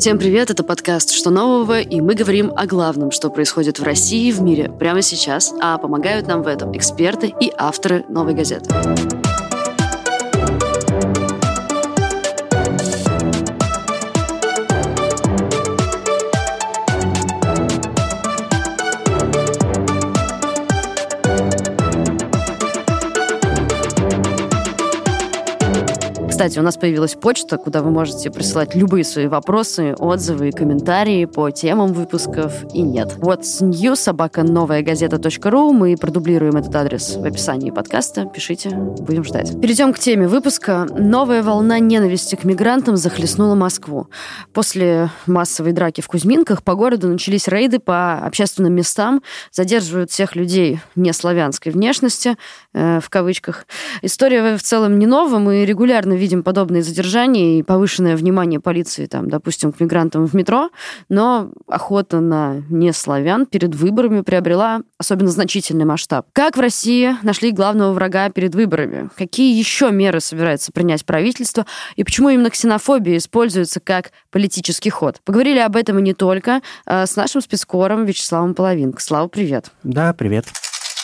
Всем привет, это подкаст «Что нового?» и мы говорим о главном, что происходит в России и в мире прямо сейчас, а помогают нам в этом эксперты и авторы «Новой газеты». Кстати, у нас появилась почта, куда вы можете присылать любые свои вопросы, отзывы и комментарии по темам выпусков и нет. Вот new собака новая газета.ру. Мы продублируем этот адрес в описании подкаста. Пишите, будем ждать. Перейдем к теме выпуска. Новая волна ненависти к мигрантам захлестнула Москву. После массовой драки в Кузьминках по городу начались рейды по общественным местам, задерживают всех людей не славянской внешности, э, в кавычках. История в целом не новая, мы регулярно видим видим подобные задержания и повышенное внимание полиции, там, допустим, к мигрантам в метро, но охота на неславян перед выборами приобрела особенно значительный масштаб. Как в России нашли главного врага перед выборами? Какие еще меры собирается принять правительство? И почему именно ксенофобия используется как политический ход? Поговорили об этом и не только а с нашим спецкором Вячеславом Половинко. Слава, привет. Да, привет.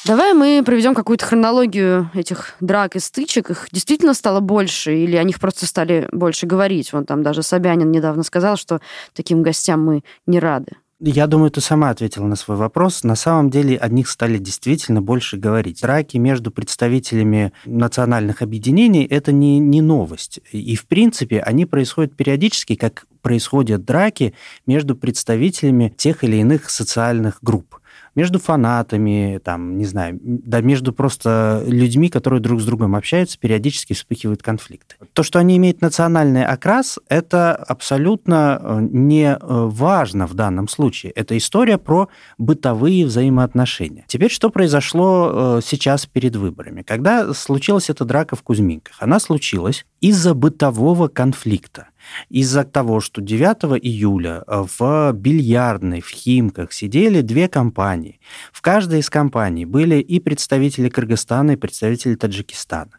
Давай мы проведем какую-то хронологию этих драк и стычек. Их действительно стало больше, или о них просто стали больше говорить? Вон там даже Собянин недавно сказал, что таким гостям мы не рады. Я думаю, ты сама ответила на свой вопрос. На самом деле о них стали действительно больше говорить. Драки между представителями национальных объединений – это не, не новость. И, в принципе, они происходят периодически, как происходят драки между представителями тех или иных социальных групп между фанатами, там, не знаю, да между просто людьми, которые друг с другом общаются, периодически вспыхивают конфликты. То, что они имеют национальный окрас, это абсолютно э, не э, важно в данном случае. Это история про бытовые взаимоотношения. Теперь, что произошло э, сейчас перед выборами? Когда случилась эта драка в Кузьминках? Она случилась из-за бытового конфликта из-за того, что 9 июля э, в бильярдной, в Химках сидели две компании. В каждой из компаний были и представители Кыргызстана, и представители Таджикистана.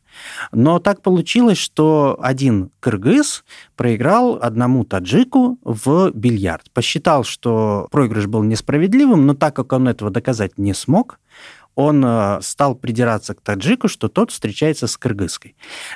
Но так получилось, что один кыргыз проиграл одному таджику в бильярд. Посчитал, что проигрыш был несправедливым, но так как он этого доказать не смог, он э, стал придираться к таджику, что тот встречается с кыргызской.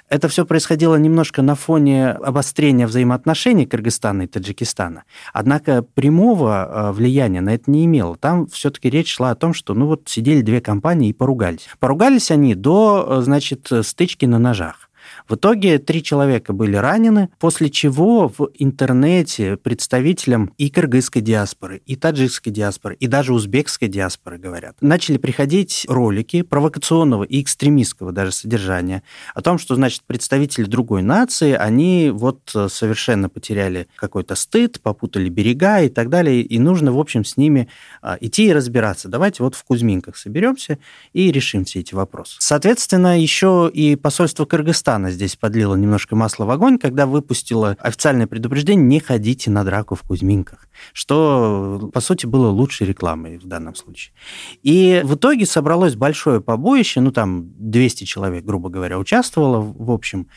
Это все происходило немножко на фоне обострения взаимоотношений Кыргызстана и Таджикистана. Однако прямого э, влияния на это не имело. Там все-таки речь шла о том, что ну вот сидели две компании и поругались. Поругались они до, э, значит, стычки на ножах. В итоге три человека были ранены, после чего в интернете представителям и кыргызской диаспоры, и таджикской диаспоры, и даже узбекской диаспоры, говорят, начали приходить ролики провокационного и экстремистского даже содержания о том, что, значит, представители другой нации, они вот совершенно потеряли какой-то стыд, попутали берега и так далее, и нужно, в общем, с ними а, идти и разбираться. Давайте вот в Кузьминках соберемся и решим все эти вопросы. Соответственно, еще и посольство Кыргызстана здесь здесь подлила немножко масла в огонь, когда выпустила официальное предупреждение «не ходите на драку в Кузьминках», что, по сути, было лучшей рекламой в данном случае. И в итоге собралось большое побоище, ну, там 200 человек, грубо говоря, участвовало в общем.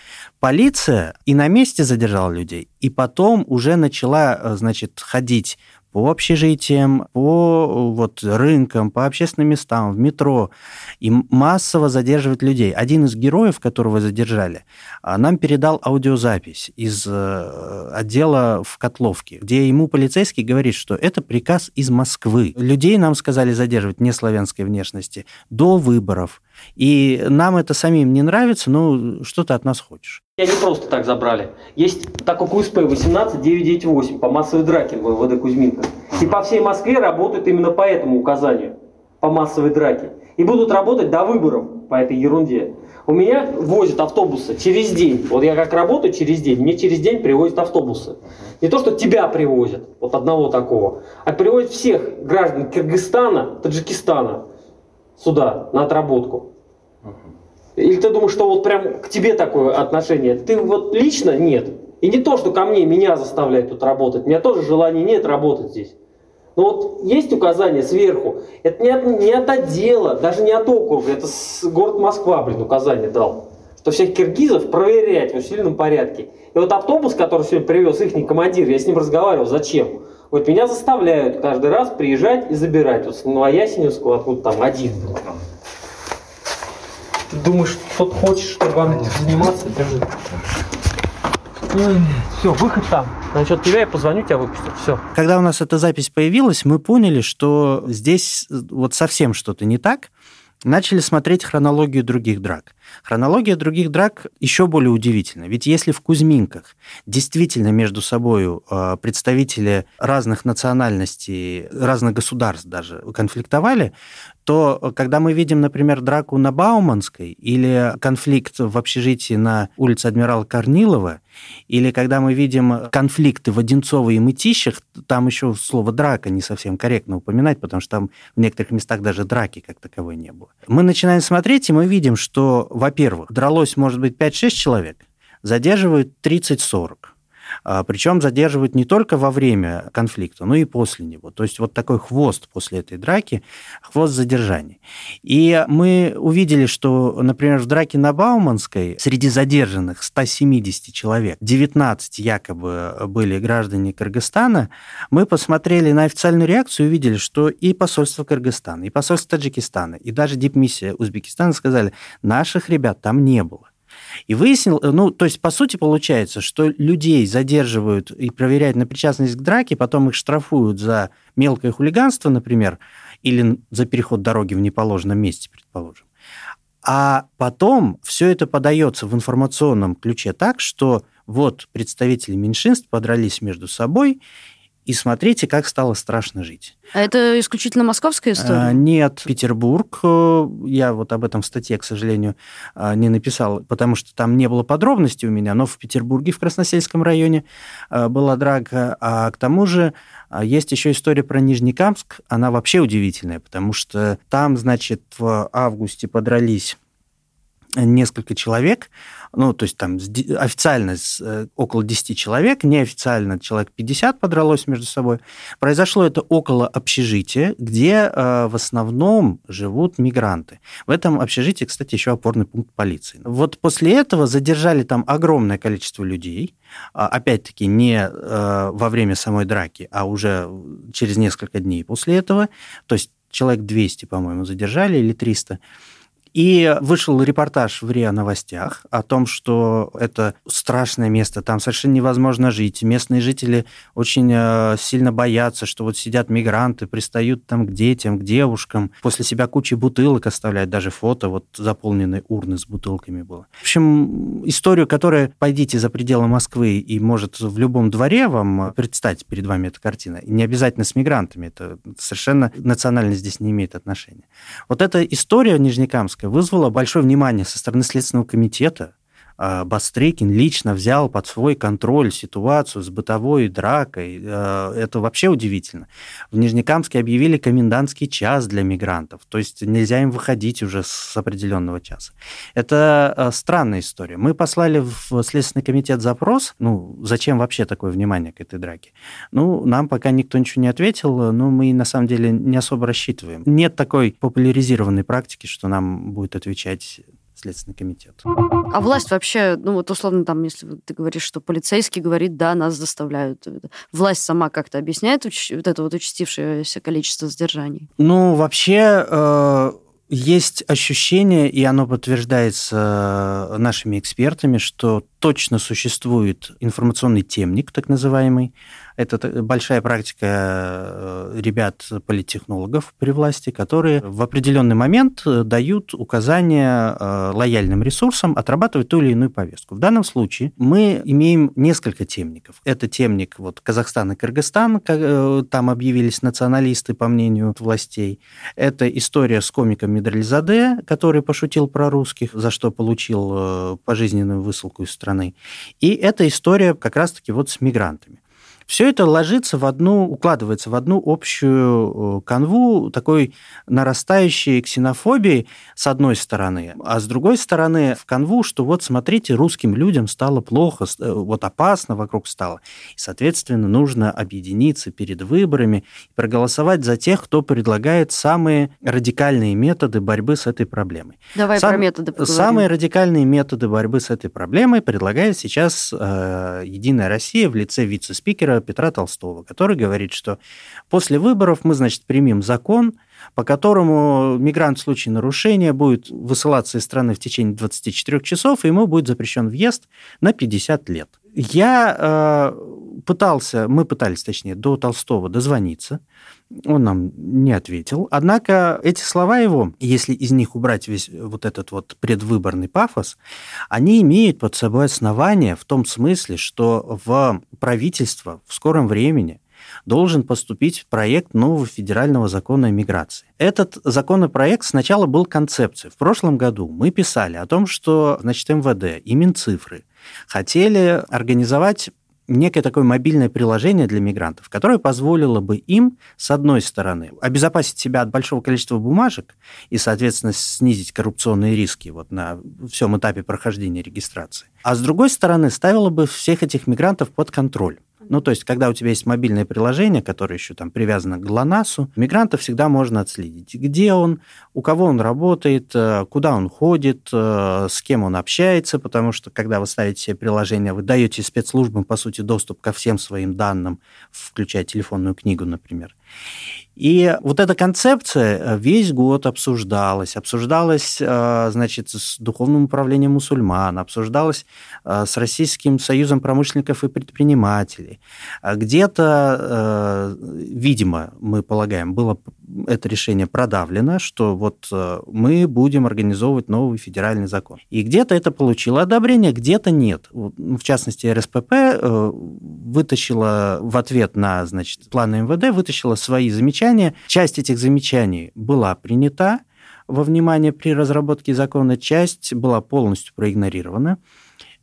Полиция и на месте задержала людей, и потом уже начала, значит, ходить по общежитиям, по вот, рынкам, по общественным местам, в метро, и массово задерживать людей. Один из героев, которого задержали, а, нам передал аудиозапись из э, отдела в Котловке, где ему полицейский говорит, что это приказ из Москвы. Людей нам сказали задерживать не славянской внешности до выборов. И нам это самим не нравится, но что ты от нас хочешь? Я не просто так забрали. Есть так как УСП 18998 по массовой драке в ВВД Кузьминка. И по всей Москве работают именно по этому указанию, по массовой драке. И будут работать до выборов по этой ерунде. У меня возят автобусы через день. Вот я как работаю через день, мне через день привозят автобусы. Не то, что тебя привозят, вот одного такого, а привозят всех граждан Кыргызстана, Таджикистана сюда на отработку. Или ты думаешь, что вот прям к тебе такое отношение? Ты вот лично нет. И не то, что ко мне, меня заставляют тут работать. У меня тоже желания нет работать здесь. Но вот есть указание сверху, это не от, не от отдела, даже не от округа, это с, город Москва, блин, указание дал, что всех киргизов проверять в усиленном порядке. И вот автобус, который сегодня привез их командир, я с ним разговаривал, зачем? Вот меня заставляют каждый раз приезжать и забирать. Вот с Новоясеневского, откуда там один был. Ты думаешь, кто-то хочет, чтобы вам этим заниматься? Держи. Все, выход там. Насчет тебя я позвоню, тебя выпустят. Все. Когда у нас эта запись появилась, мы поняли, что здесь вот совсем что-то не так. Начали смотреть хронологию других драк. Хронология других драк еще более удивительна. Ведь если в Кузьминках действительно между собой э, представители разных национальностей, разных государств даже конфликтовали, то э, когда мы видим, например, драку на Бауманской или конфликт в общежитии на улице Адмирала Корнилова, или когда мы видим конфликты в Одинцово и Мытищах, там еще слово «драка» не совсем корректно упоминать, потому что там в некоторых местах даже драки как таковой не было. Мы начинаем смотреть, и мы видим, что, во-первых, дралось, может быть, 5-6 человек, задерживают 30-40. А, Причем задерживают не только во время конфликта, но и после него. То есть вот такой хвост после этой драки, хвост задержания. И мы увидели, что, например, в драке на Бауманской среди задержанных 170 человек, 19 якобы были граждане Кыргызстана, мы посмотрели на официальную реакцию и увидели, что и посольство Кыргызстана, и посольство Таджикистана, и даже дипмиссия Узбекистана сказали, наших ребят там не было. И выяснил, э, ну, то есть, по сути, получается, что людей задерживают и проверяют на причастность к драке, потом их штрафуют за мелкое хулиганство, например, или за переход дороги в неположенном месте, предположим. А потом все это подается в информационном ключе так, что вот представители меньшинств подрались между собой, и смотрите, как стало страшно жить. А это исключительно московская история? А, нет, Петербург. Э, я вот об этом в статье, к сожалению, э, не написал, потому что там не было подробностей у меня, но в Петербурге, в Красносельском районе э, была драка. А к тому же есть еще история про Нижнекамск. Она вообще удивительная, потому что там, значит, в августе подрались несколько человек, ну, то есть там официально э, около 10 человек, неофициально человек 50 подралось между собой. Произошло это около общежития, где э, в основном живут мигранты. В этом общежитии, кстати, еще опорный пункт полиции. Вот после этого задержали там огромное количество людей, а, опять-таки не э, во время самой драки, а уже через несколько дней после этого, то есть человек 200, по-моему, задержали или 300. И вышел репортаж в РИА Новостях о том, что это страшное место, там совершенно невозможно жить. Местные жители очень э, сильно боятся, что вот сидят мигранты, пристают там к детям, к девушкам, после себя кучи бутылок оставляют, даже фото вот заполненной урны с бутылками было. В общем, историю, которая, пойдите за пределы Москвы и может в любом дворе вам предстать перед вами эта картина. И не обязательно с мигрантами, это совершенно национальность здесь не имеет отношения. Вот эта история Нижнекамская, вызвало большое внимание со стороны Следственного комитета, Бастрыкин лично взял под свой контроль ситуацию с бытовой дракой. А, это вообще удивительно. В Нижнекамске объявили комендантский час для мигрантов, то есть нельзя им выходить уже с определенного часа. Это а, странная история. Мы послали в Следственный комитет запрос, ну, зачем вообще такое внимание к этой драке? Ну, нам пока никто ничего не ответил, но мы на самом деле не особо рассчитываем. Нет такой популяризированной практики, что нам будет отвечать Следственный комитет. А власть вообще, ну вот условно там, если ты говоришь, что полицейский говорит, да, нас заставляют. Власть сама как-то объясняет вот это вот участившееся количество сдержаний? Ну, вообще э, есть ощущение, и оно подтверждается э, нашими экспертами, что точно существует информационный темник, так называемый, это большая практика э, ребят-политтехнологов при власти, которые в определенный момент э, дают указания э, лояльным ресурсам отрабатывать ту или иную повестку. В данном случае мы имеем несколько темников. Это темник вот, Казахстан и Кыргызстан, там объявились националисты, по мнению властей. Это история с комиком Медрализаде, который пошутил про русских, за что получил пожизненную высылку из страны. И это история как раз-таки вот с мигрантами. Все это ложится в одну, укладывается в одну общую э, канву такой нарастающей ксенофобии с одной стороны, а с другой стороны в канву, что вот смотрите, русским людям стало плохо, э, вот опасно вокруг стало. И, соответственно, нужно объединиться перед выборами и проголосовать за тех, кто предлагает самые радикальные методы борьбы с этой проблемой. Давай Сам, про методы поговорим. Самые радикальные методы борьбы с этой проблемой предлагает сейчас э, Единая Россия в лице вице-спикера Петра Толстого, который говорит, что после выборов мы, значит, примем закон, по которому мигрант в случае нарушения будет высылаться из страны в течение 24 часов, и ему будет запрещен въезд на 50 лет. Я э, пытался, мы пытались, точнее, до Толстого дозвониться, он нам не ответил. Однако эти слова его, если из них убрать весь вот этот вот предвыборный пафос, они имеют под собой основание в том смысле, что в правительство в скором времени должен поступить проект нового федерального закона о миграции. Этот законопроект сначала был концепцией. В прошлом году мы писали о том, что значит, МВД и Минцифры хотели организовать некое такое мобильное приложение для мигрантов, которое позволило бы им, с одной стороны, обезопасить себя от большого количества бумажек и, соответственно, снизить коррупционные риски вот на всем этапе прохождения регистрации, а с другой стороны, ставило бы всех этих мигрантов под контроль. Ну, то есть, когда у тебя есть мобильное приложение, которое еще там привязано к ГЛОНАССу, мигранта всегда можно отследить, где он, у кого он работает, э, куда он ходит, э, с кем он общается, потому что, когда вы ставите себе приложение, вы даете спецслужбам, по сути, доступ ко всем своим данным, включая телефонную книгу, например. И вот эта концепция э, весь год обсуждалась. Обсуждалась, э, значит, с Духовным управлением мусульман, обсуждалась э, с Российским союзом промышленников и предпринимателей. Где-то, видимо, мы полагаем, было это решение продавлено, что вот мы будем организовывать новый федеральный закон. И где-то это получило одобрение, где-то нет. В частности, РСПП вытащила в ответ на, значит, планы МВД, вытащила свои замечания. Часть этих замечаний была принята во внимание при разработке закона, часть была полностью проигнорирована.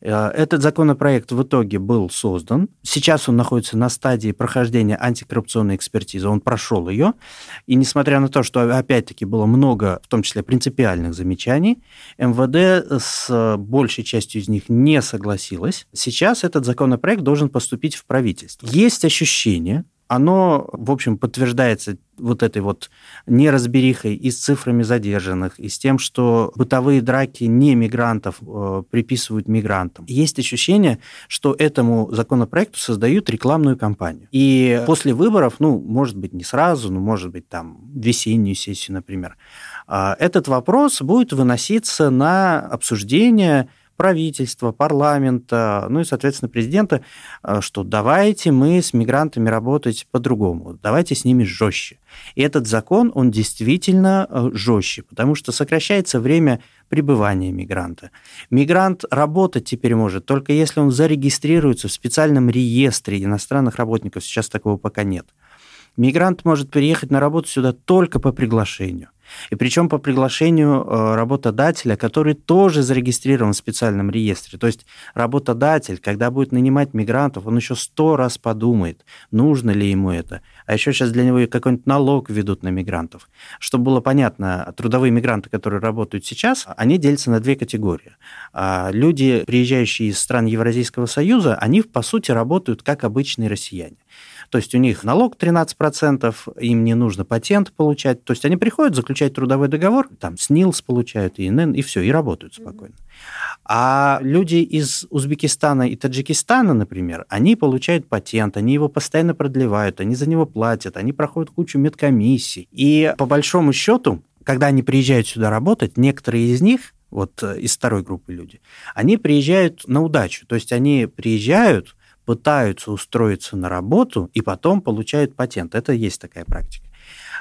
Э, этот законопроект в итоге был создан. Сейчас он находится на стадии прохождения антикоррупционной экспертизы. Он прошел ее. И несмотря на то, что опять-таки было много, в том числе принципиальных замечаний, МВД с большей частью из них не согласилась. Сейчас этот законопроект должен поступить в правительство. Есть ощущение, оно, в общем, подтверждается вот этой вот неразберихой и с цифрами задержанных, и с тем, что бытовые драки не мигрантов э, приписывают мигрантам. Есть ощущение, что этому законопроекту создают рекламную кампанию. И после выборов, ну, может быть, не сразу, но, может быть, там, весеннюю сессию, например, э, этот вопрос будет выноситься на обсуждение правительства, парламента, ну и, соответственно, президента, э, что давайте мы с мигрантами работать по-другому, давайте с ними жестче. И этот закон, он действительно э, жестче, потому что сокращается время пребывания мигранта. Мигрант работать теперь может только если он зарегистрируется в специальном реестре иностранных работников. Сейчас такого пока нет. Мигрант может приехать на работу сюда только по приглашению. И причем по приглашению э, работодателя, который тоже зарегистрирован в специальном реестре. То есть работодатель, когда будет нанимать мигрантов, он еще сто раз подумает, нужно ли ему это. А еще сейчас для него какой-нибудь налог ведут на мигрантов. Чтобы было понятно, трудовые мигранты, которые работают сейчас, они делятся на две категории. А люди, приезжающие из стран Евразийского Союза, они, по сути, работают как обычные россияне. То есть у них налог 13%, им не нужно патент получать. То есть они приходят, заключать трудовой договор, там СНИЛС получают, ИНН, и все, и работают спокойно. А люди из Узбекистана и Таджикистана, например, они получают патент, они его постоянно продлевают, они за него платят, они проходят кучу медкомиссий. И по большому счету, когда они приезжают сюда работать, некоторые из них вот э, из второй группы люди, они приезжают на удачу. То есть они приезжают, пытаются устроиться на работу и потом получают патент. Это есть такая практика.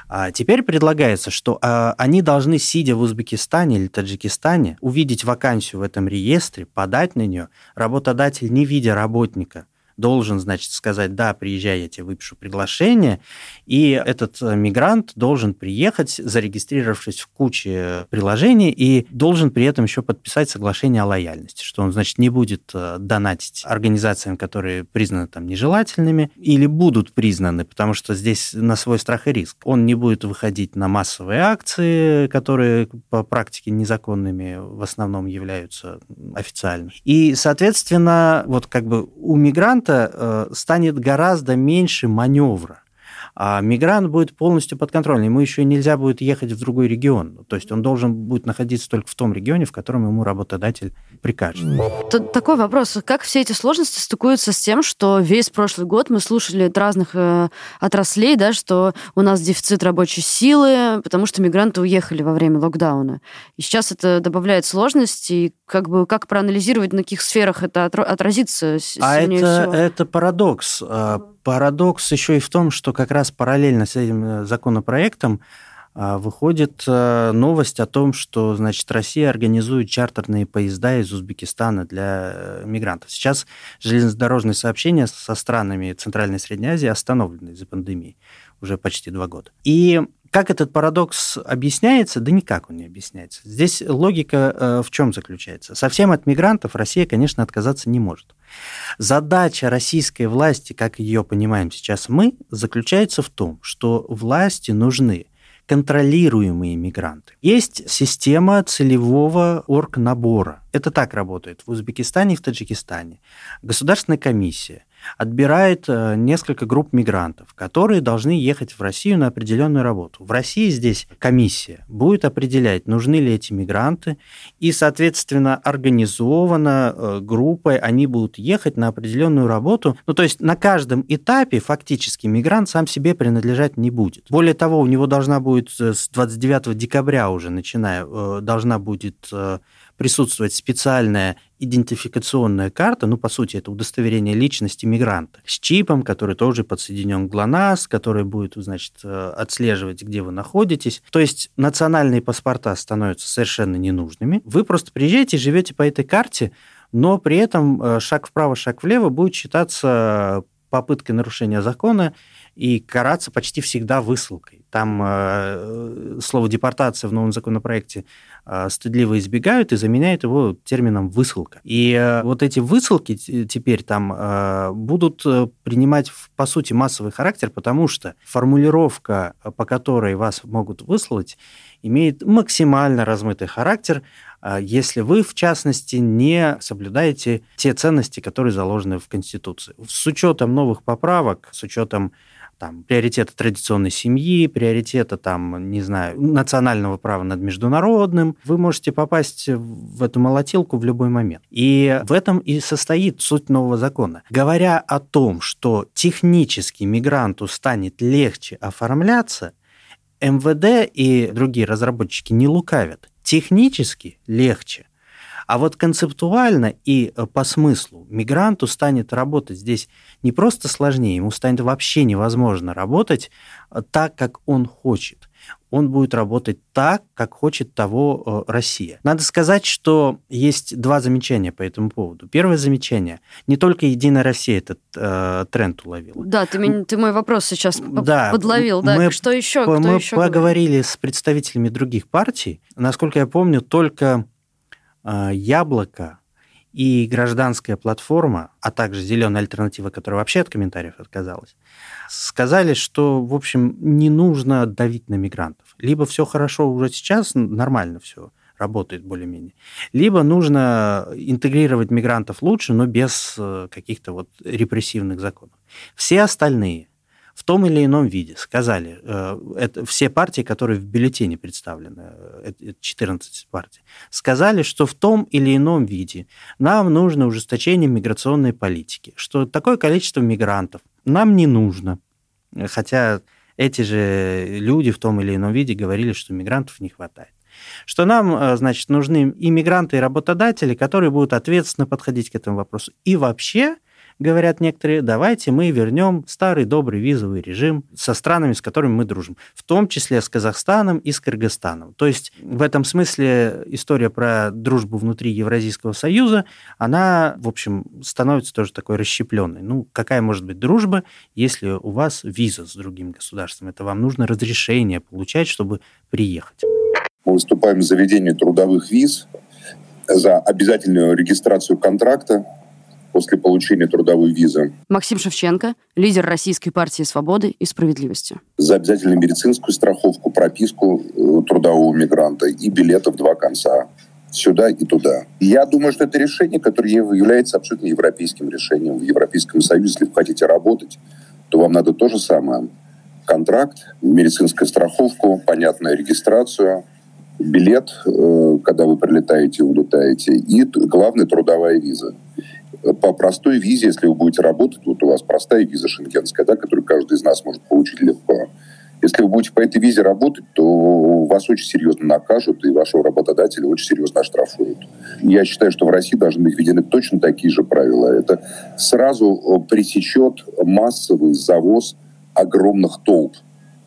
А теперь предлагается, что а, они должны, сидя в Узбекистане или Таджикистане, увидеть вакансию в этом реестре, подать на нее. Работодатель, не видя работника, должен, значит, сказать, да, приезжай, я тебе выпишу приглашение, и этот э, мигрант должен приехать, зарегистрировавшись в куче приложений, и должен при этом еще подписать соглашение о лояльности, что он, значит, не будет э, донатить организациям, которые признаны там нежелательными, или будут признаны, потому что здесь на свой страх и риск. Он не будет выходить на массовые акции, которые по практике незаконными в основном являются официально. И, соответственно, вот как бы у мигранта э, станет гораздо меньше маневра а мигрант будет полностью подконтрольный. Ему еще нельзя будет ехать в другой регион. То есть он должен будет находиться только в том регионе, в котором ему работодатель прикажет. Такой вопрос. Как все эти сложности стыкуются с тем, что весь прошлый год мы слушали от разных э, отраслей, да, что у нас дефицит рабочей силы, потому что мигранты уехали во время локдауна. И сейчас это добавляет сложности. И как бы как проанализировать, на каких сферах это отразится а это, всего? это парадокс. Парадокс еще и в том, что как раз параллельно с этим э, законопроектом а, выходит э, новость о том, что, значит, Россия организует чартерные поезда из Узбекистана для э, мигрантов. Сейчас железнодорожные сообщения со странами Центральной и Средней Азии остановлены из-за пандемии уже почти два года. И как этот парадокс объясняется? Да никак он не объясняется. Здесь логика в чем заключается? Совсем от мигрантов Россия, конечно, отказаться не может. Задача российской власти, как ее понимаем сейчас мы, заключается в том, что власти нужны контролируемые мигранты. Есть система целевого оргнабора. Это так работает в Узбекистане и в Таджикистане. Государственная комиссия отбирает э, несколько групп мигрантов, которые должны ехать в Россию на определенную работу. В России здесь комиссия будет определять, нужны ли эти мигранты, и, соответственно, организованно э, группой они будут ехать на определенную работу. Ну, то есть на каждом этапе фактически мигрант сам себе принадлежать не будет. Более того, у него должна будет э, с 29 декабря уже, начиная, должна будет присутствовать специальная идентификационная карта, ну, по сути, это удостоверение личности мигранта, с чипом, который тоже подсоединен к ГЛОНАСС, который будет, значит, э, отслеживать, где вы находитесь. То есть национальные паспорта становятся совершенно ненужными. Вы просто приезжаете и живете по этой карте, но при этом э, шаг вправо, шаг влево будет считаться попыткой нарушения закона и караться почти всегда высылкой. Там э, слово депортация в новом законопроекте э, стыдливо избегают и заменяют его термином высылка. И э, вот эти высылки теперь там э, будут э, принимать, по сути, массовый характер, потому что формулировка, по которой вас могут выслать, имеет максимально размытый характер, если вы, в частности, не соблюдаете те ценности, которые заложены в Конституции. С учетом новых поправок, с учетом там, приоритета традиционной семьи, приоритета, там, не знаю, национального права над международным, вы можете попасть в эту молотилку в любой момент. И в этом и состоит суть нового закона. Говоря о том, что технически мигранту станет легче оформляться, МВД и другие разработчики не лукавят. Технически легче. А вот концептуально и э, по смыслу мигранту станет работать здесь не просто сложнее, ему станет вообще невозможно работать э, так, как он хочет. Он будет работать так, как хочет того э, Россия. Надо сказать, что есть два замечания по этому поводу. Первое замечание. Не только Единая Россия этот э, тренд уловила. Да, ты, ты мой вопрос сейчас да, подловил. Да. Мы, что еще? Кто мы еще поговорили говорит? с представителями других партий. Насколько я помню, только яблоко и гражданская платформа, а также зеленая альтернатива, которая вообще от комментариев отказалась, сказали, что, в общем, не нужно давить на мигрантов. Либо все хорошо уже сейчас, нормально все работает более-менее, либо нужно интегрировать мигрантов лучше, но без э, каких-то вот репрессивных законов. Все остальные в том или ином виде сказали, э, это все партии, которые в бюллетене представлены, э, это 14 партий, сказали, что в том или ином виде нам нужно ужесточение миграционной политики, что такое количество мигрантов нам не нужно. Хотя эти же люди в том или ином виде говорили, что мигрантов не хватает. Что нам, э, значит, нужны иммигранты и работодатели, которые будут ответственно подходить к этому вопросу. И вообще говорят некоторые, давайте мы вернем старый добрый визовый режим со странами, с которыми мы дружим, в том числе с Казахстаном и с Кыргызстаном. То есть в этом смысле история про дружбу внутри Евразийского союза, она, в общем, становится тоже такой расщепленной. Ну, какая может быть дружба, если у вас виза с другим государством? Это вам нужно разрешение получать, чтобы приехать. Мы выступаем за введение трудовых виз, за обязательную регистрацию контракта после получения трудовой визы. Максим Шевченко, лидер Российской партии свободы и справедливости. За обязательную медицинскую страховку, прописку э, трудового мигранта и билеты в два конца сюда и туда. Я думаю, что это решение, которое является абсолютно европейским решением. В Европейском Союзе, если вы хотите работать, то вам надо то же самое. Контракт, медицинскую страховку, понятную регистрацию, билет, э, когда вы прилетаете, улетаете, и главное трудовая виза. По простой визе, если вы будете работать, вот у вас простая виза шенгенская, да, которую каждый из нас может получить легко. Если вы будете по этой визе работать, то вас очень серьезно накажут, и вашего работодателя очень серьезно оштрафуют. Я считаю, что в России должны быть введены точно такие же правила. Это сразу э, пресечет массовый завоз огромных толп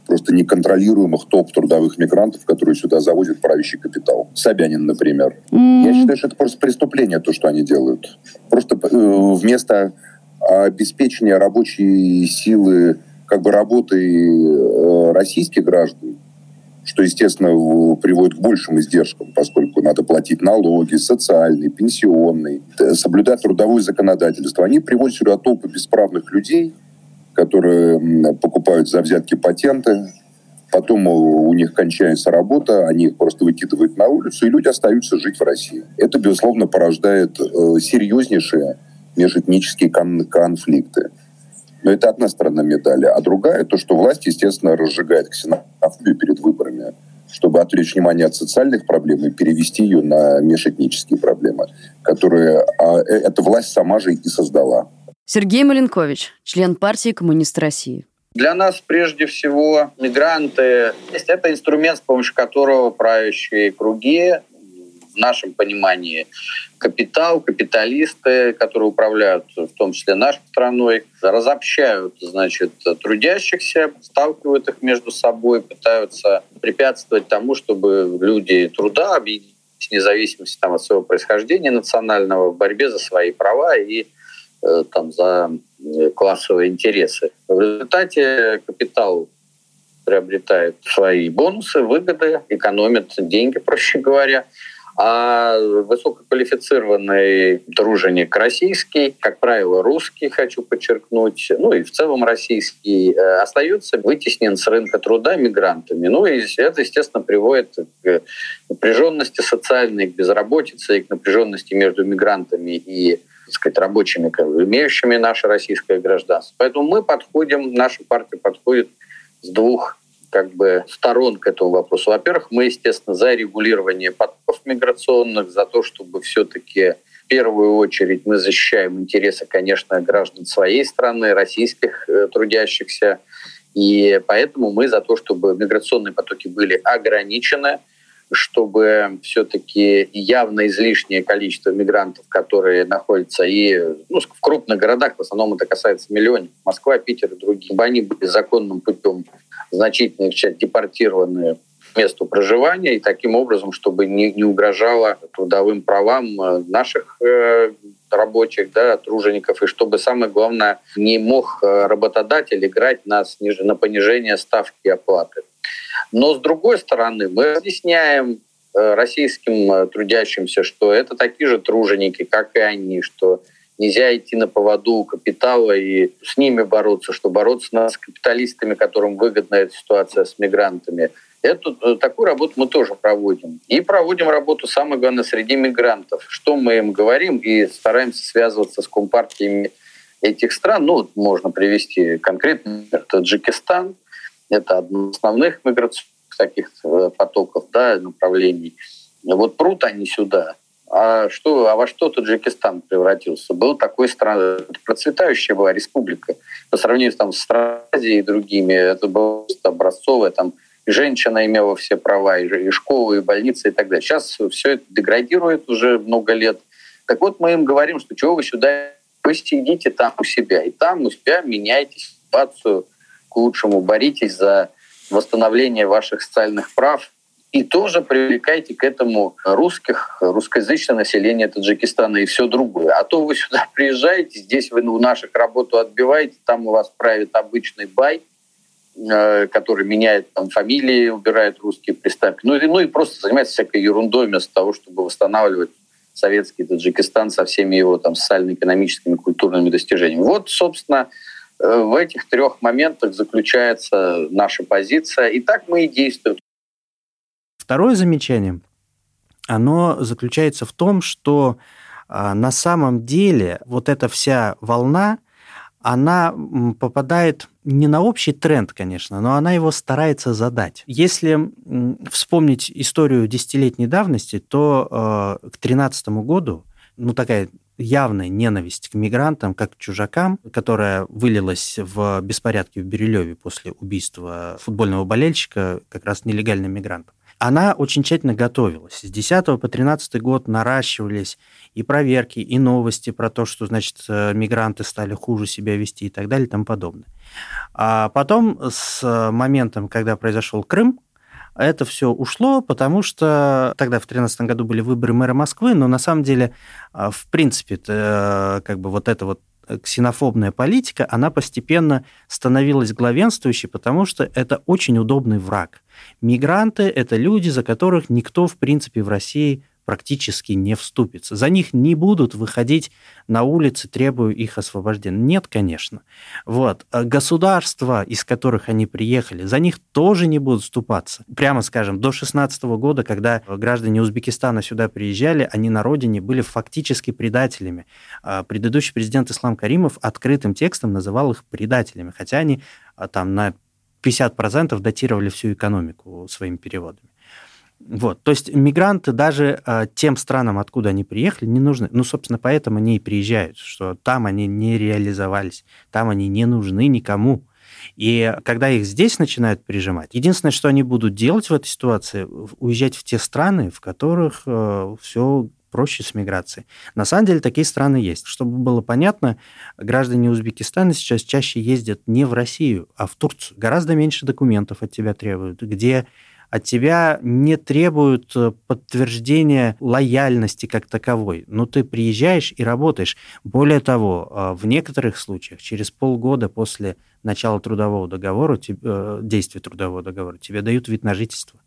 просто неконтролируемых топ трудовых мигрантов, которые сюда завозят правящий капитал. Собянин, например. Mm. Я считаю, что это просто преступление, то, что они делают. Просто э, вместо обеспечения рабочей силы как бы работы э, российских граждан, что, естественно, приводит к большим издержкам, поскольку надо платить налоги, социальные, пенсионные, соблюдать трудовое законодательство. Они приводят сюда толпы бесправных людей, которые покупают за взятки патенты, потом у них кончается работа, они их просто выкидывают на улицу, и люди остаются жить в России. Это, безусловно, порождает э, серьезнейшие межэтнические кон- конфликты. Но это одна сторона медали. А другая, то, что власть, естественно, разжигает ксенофобию перед выборами, чтобы отвлечь внимание от социальных проблем и перевести ее на межэтнические проблемы, которые а, э, эта власть сама же и создала. Сергей Маленкович, член партии «Коммунист России». Для нас прежде всего мигранты – это инструмент, с помощью которого правящие круги, в нашем понимании, капитал, капиталисты, которые управляют в том числе нашей страной, разобщают значит, трудящихся, сталкивают их между собой, пытаются препятствовать тому, чтобы люди труда объединились вне зависимости там, от своего происхождения национального в борьбе за свои права и там, за э, классовые интересы. В результате капитал приобретает свои бонусы, выгоды, экономит деньги, проще говоря. А высококвалифицированный труженик российский, как правило, русский, хочу подчеркнуть, ну и в целом российский, э, остается вытеснен с рынка труда мигрантами. Ну и это, естественно, приводит к напряженности социальной, к безработице и к напряженности между мигрантами и так сказать, рабочими, имеющими наше российское гражданство. Поэтому мы подходим, наша партия подходит с двух как бы сторон к этому вопросу. Во-первых, мы, естественно, за регулирование потоков миграционных, за то, чтобы все-таки в первую очередь мы защищаем интересы, конечно, граждан своей страны, российских э, трудящихся. И поэтому мы за то, чтобы миграционные потоки были ограничены – чтобы все-таки явно излишнее количество мигрантов, которые находятся и ну, в крупных городах, в основном это касается миллионов, Москва, Питер и другие, чтобы они были законным путем значительно часть депортированы месту проживания, и таким образом, чтобы не, не угрожало трудовым правам э, наших э, рабочих, да, тружеников, и чтобы, самое главное, не мог э, работодатель играть на, сниж... на понижение ставки оплаты. Но с другой стороны, мы объясняем э, российским э, трудящимся, что это такие же труженики, как и они, что нельзя идти на поводу капитала и с ними бороться, что бороться с капиталистами, которым выгодна эта ситуация с мигрантами. Эту, э, такую работу мы тоже проводим. И проводим работу, самое главное, среди мигрантов. Что мы им говорим и стараемся связываться с компартиями этих стран. Ну, можно привести конкретно Таджикистан, это одно из основных миграционных таких э, потоков, да, направлений. Вот прут они сюда. А, что, а во что Таджикистан превратился? Был такой стран, процветающая была республика. По сравнению там, с Азией и другими, это было образцовое. Там женщина имела все права, и, и школы, и больницы, и так далее. Сейчас все это деградирует уже много лет. Так вот, мы им говорим, что чего вы сюда Вы сидите там у себя, и там у себя меняйте ситуацию к лучшему, боритесь за восстановление ваших социальных прав, и тоже привлекайте к этому русских, русскоязычное население Таджикистана и все другое. А то вы сюда приезжаете, здесь вы у наших работу отбиваете, там у вас правит обычный бай, э, который меняет там фамилии, убирает русские приставки. Ну и, ну и просто занимается всякой ерундой вместо того, чтобы восстанавливать советский Таджикистан со всеми его там социально-экономическими, культурными достижениями. Вот, собственно, в этих трех моментах заключается наша позиция. И так мы и действуем. Второе замечание, оно заключается в том, что а, на самом деле вот эта вся волна, она попадает не на общий тренд, конечно, но она его старается задать. Если вспомнить историю десятилетней давности, то э, к 2013 году, ну такая явная ненависть к мигрантам, как к чужакам, которая вылилась в беспорядки в Бирюлеве после убийства футбольного болельщика как раз нелегальным мигрантом она очень тщательно готовилась. С 10 по 13 год наращивались и проверки, и новости про то, что, значит, э, мигранты стали хуже себя вести и так далее и тому подобное. А потом, с моментом, когда произошел Крым, это все ушло, потому что тогда в 2013 году были выборы мэра Москвы, но на самом деле, э, в принципе, э, как бы вот это вот ксенофобная политика, она постепенно становилась главенствующей, потому что это очень удобный враг. Мигранты – это люди, за которых никто, в принципе, в России практически не вступится. За них не будут выходить на улицы, требуя их освобождения. Нет, конечно. Вот. А государства, из которых они приехали, за них тоже не будут вступаться. Прямо скажем, до 16 года, когда граждане Узбекистана сюда приезжали, они на родине были фактически предателями. А предыдущий президент Ислам Каримов открытым текстом называл их предателями, хотя они а, там на 50% датировали всю экономику своими переводами. Вот. То есть мигранты даже э, тем странам, откуда они приехали, не нужны. Ну, собственно, поэтому они и приезжают, что там они не реализовались, там они не нужны никому. И когда их здесь начинают прижимать, единственное, что они будут делать в этой ситуации, уезжать в те страны, в которых э, все проще с миграцией. На самом деле такие страны есть. Чтобы было понятно, граждане Узбекистана сейчас чаще ездят не в Россию, а в Турцию. Гораздо меньше документов от тебя требуют, где от тебя не требуют э, подтверждения лояльности как таковой. Но ты приезжаешь и работаешь. Более того, э, в некоторых случаях через полгода после начала трудового договора, э, действия трудового договора, тебе дают вид на жительство.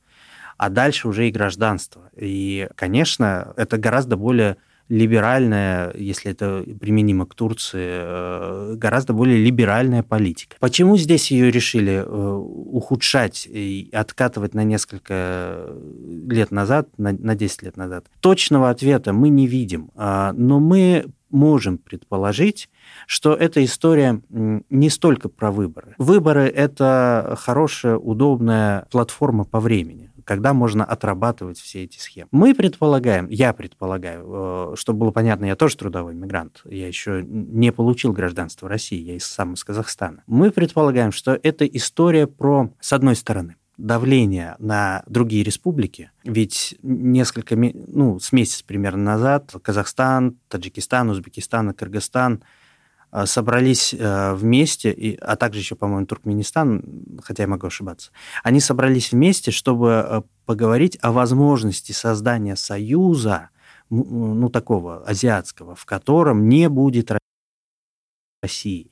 А дальше уже и гражданство. И, конечно, это гораздо более либеральная, если это применимо к Турции, э, гораздо более либеральная политика. Почему здесь ее решили э, ухудшать и откатывать на несколько лет назад, на, на 10 лет назад? Точного ответа мы не видим, а, но мы можем предположить, что эта история не столько про выборы. Выборы – это хорошая, удобная платформа по времени когда можно отрабатывать все эти схемы. Мы предполагаем, я предполагаю, э, чтобы было понятно, я тоже трудовой мигрант, я еще не получил гражданство России, я сам из Казахстана. Мы предполагаем, что это история про, с одной стороны, давление на другие республики. Ведь несколько, ну, с месяц примерно назад Казахстан, Таджикистан, Узбекистан и Кыргызстан – собрались э, вместе, а также еще, по-моему, Туркменистан, хотя я могу ошибаться, они собрались вместе, чтобы э, поговорить о возможности создания союза, ну, такого азиатского, в котором не будет России,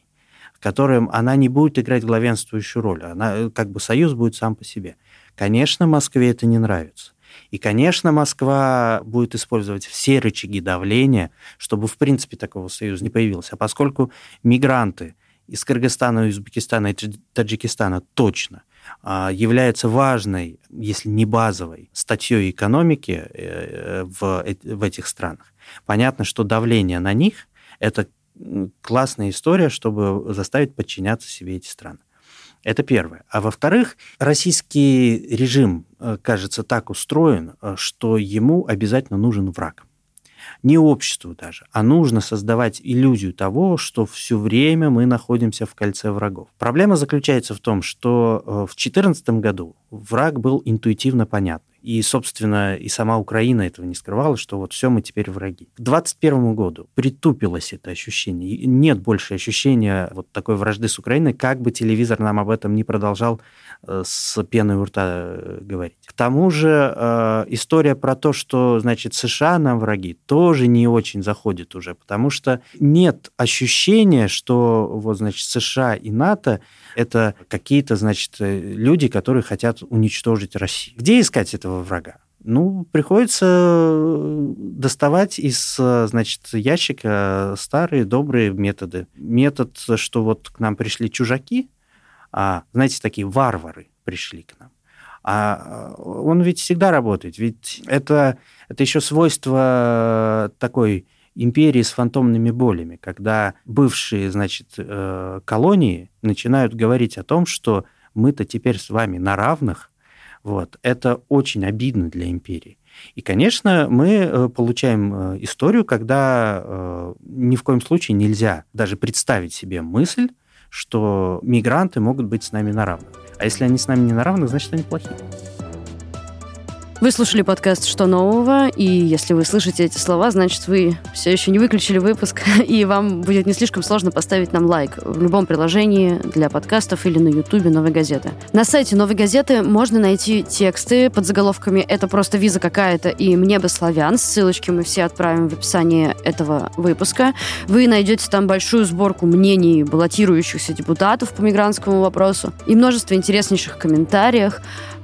в котором она не будет играть главенствующую роль. Она, как бы союз будет сам по себе. Конечно, Москве это не нравится. И, конечно, Москва будет использовать все рычаги давления, чтобы, в принципе, такого союза не появилось. А поскольку мигранты из Кыргызстана, Узбекистана и Таджикистана точно а, являются важной, если не базовой, статьей экономики э, в, в этих странах. Понятно, что давление на них – это классная история, чтобы заставить подчиняться себе эти страны. Это первое. А во-вторых, российский режим, э, кажется, так устроен, э, что ему обязательно нужен враг. Не обществу даже, а нужно создавать иллюзию того, что все время мы находимся в кольце врагов. Проблема заключается в том, что э, в 2014 году враг был интуитивно понятный. И, собственно, и сама Украина этого не скрывала, что вот все, мы теперь враги. К 2021 году притупилось это ощущение. Нет больше ощущения вот такой вражды с Украиной, как бы телевизор нам об этом не продолжал э, с пеной у рта э, говорить. К тому же э, история про то, что, значит, США нам враги, тоже не очень заходит уже, потому что нет ощущения, что вот, значит, США и НАТО это какие-то, значит, люди, которые хотят уничтожить Россию. Где искать этого врага? Ну, приходится доставать из, значит, ящика старые добрые методы. Метод, что вот к нам пришли чужаки, а, знаете, такие варвары пришли к нам. А он ведь всегда работает. Ведь это, это еще свойство такой империи с фантомными болями, когда бывшие, значит, э, колонии начинают говорить о том, что мы-то теперь с вами на равных, вот, это очень обидно для империи. И, конечно, мы э, получаем э, историю, когда ни в коем случае нельзя даже представить себе мысль, что мигранты могут быть с нами на равных. А если они с нами не на равных, значит, они плохие. Вы слушали подкаст «Что нового?» И если вы слышите эти слова, значит, вы все еще не выключили выпуск, и вам будет не слишком сложно поставить нам лайк в любом приложении для подкастов или на ютубе «Новой газеты». На сайте «Новой газеты» можно найти тексты под заголовками «Это просто виза какая-то» и «Мне бы славян». Ссылочки мы все отправим в описании этого выпуска. Вы найдете там большую сборку мнений баллотирующихся депутатов по мигрантскому вопросу и множество интереснейших комментариев,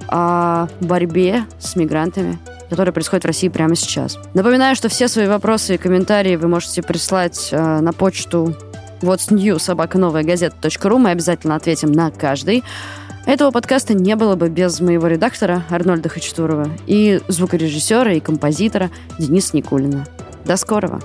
о борьбе с мигрантами, которая происходит в России прямо сейчас. Напоминаю, что все свои вопросы и комментарии вы можете прислать э, на почту What's New. Мы обязательно ответим на каждый. Этого подкаста не было бы без моего редактора Арнольда Хачатурова и звукорежиссера и композитора Дениса Никулина. До скорого!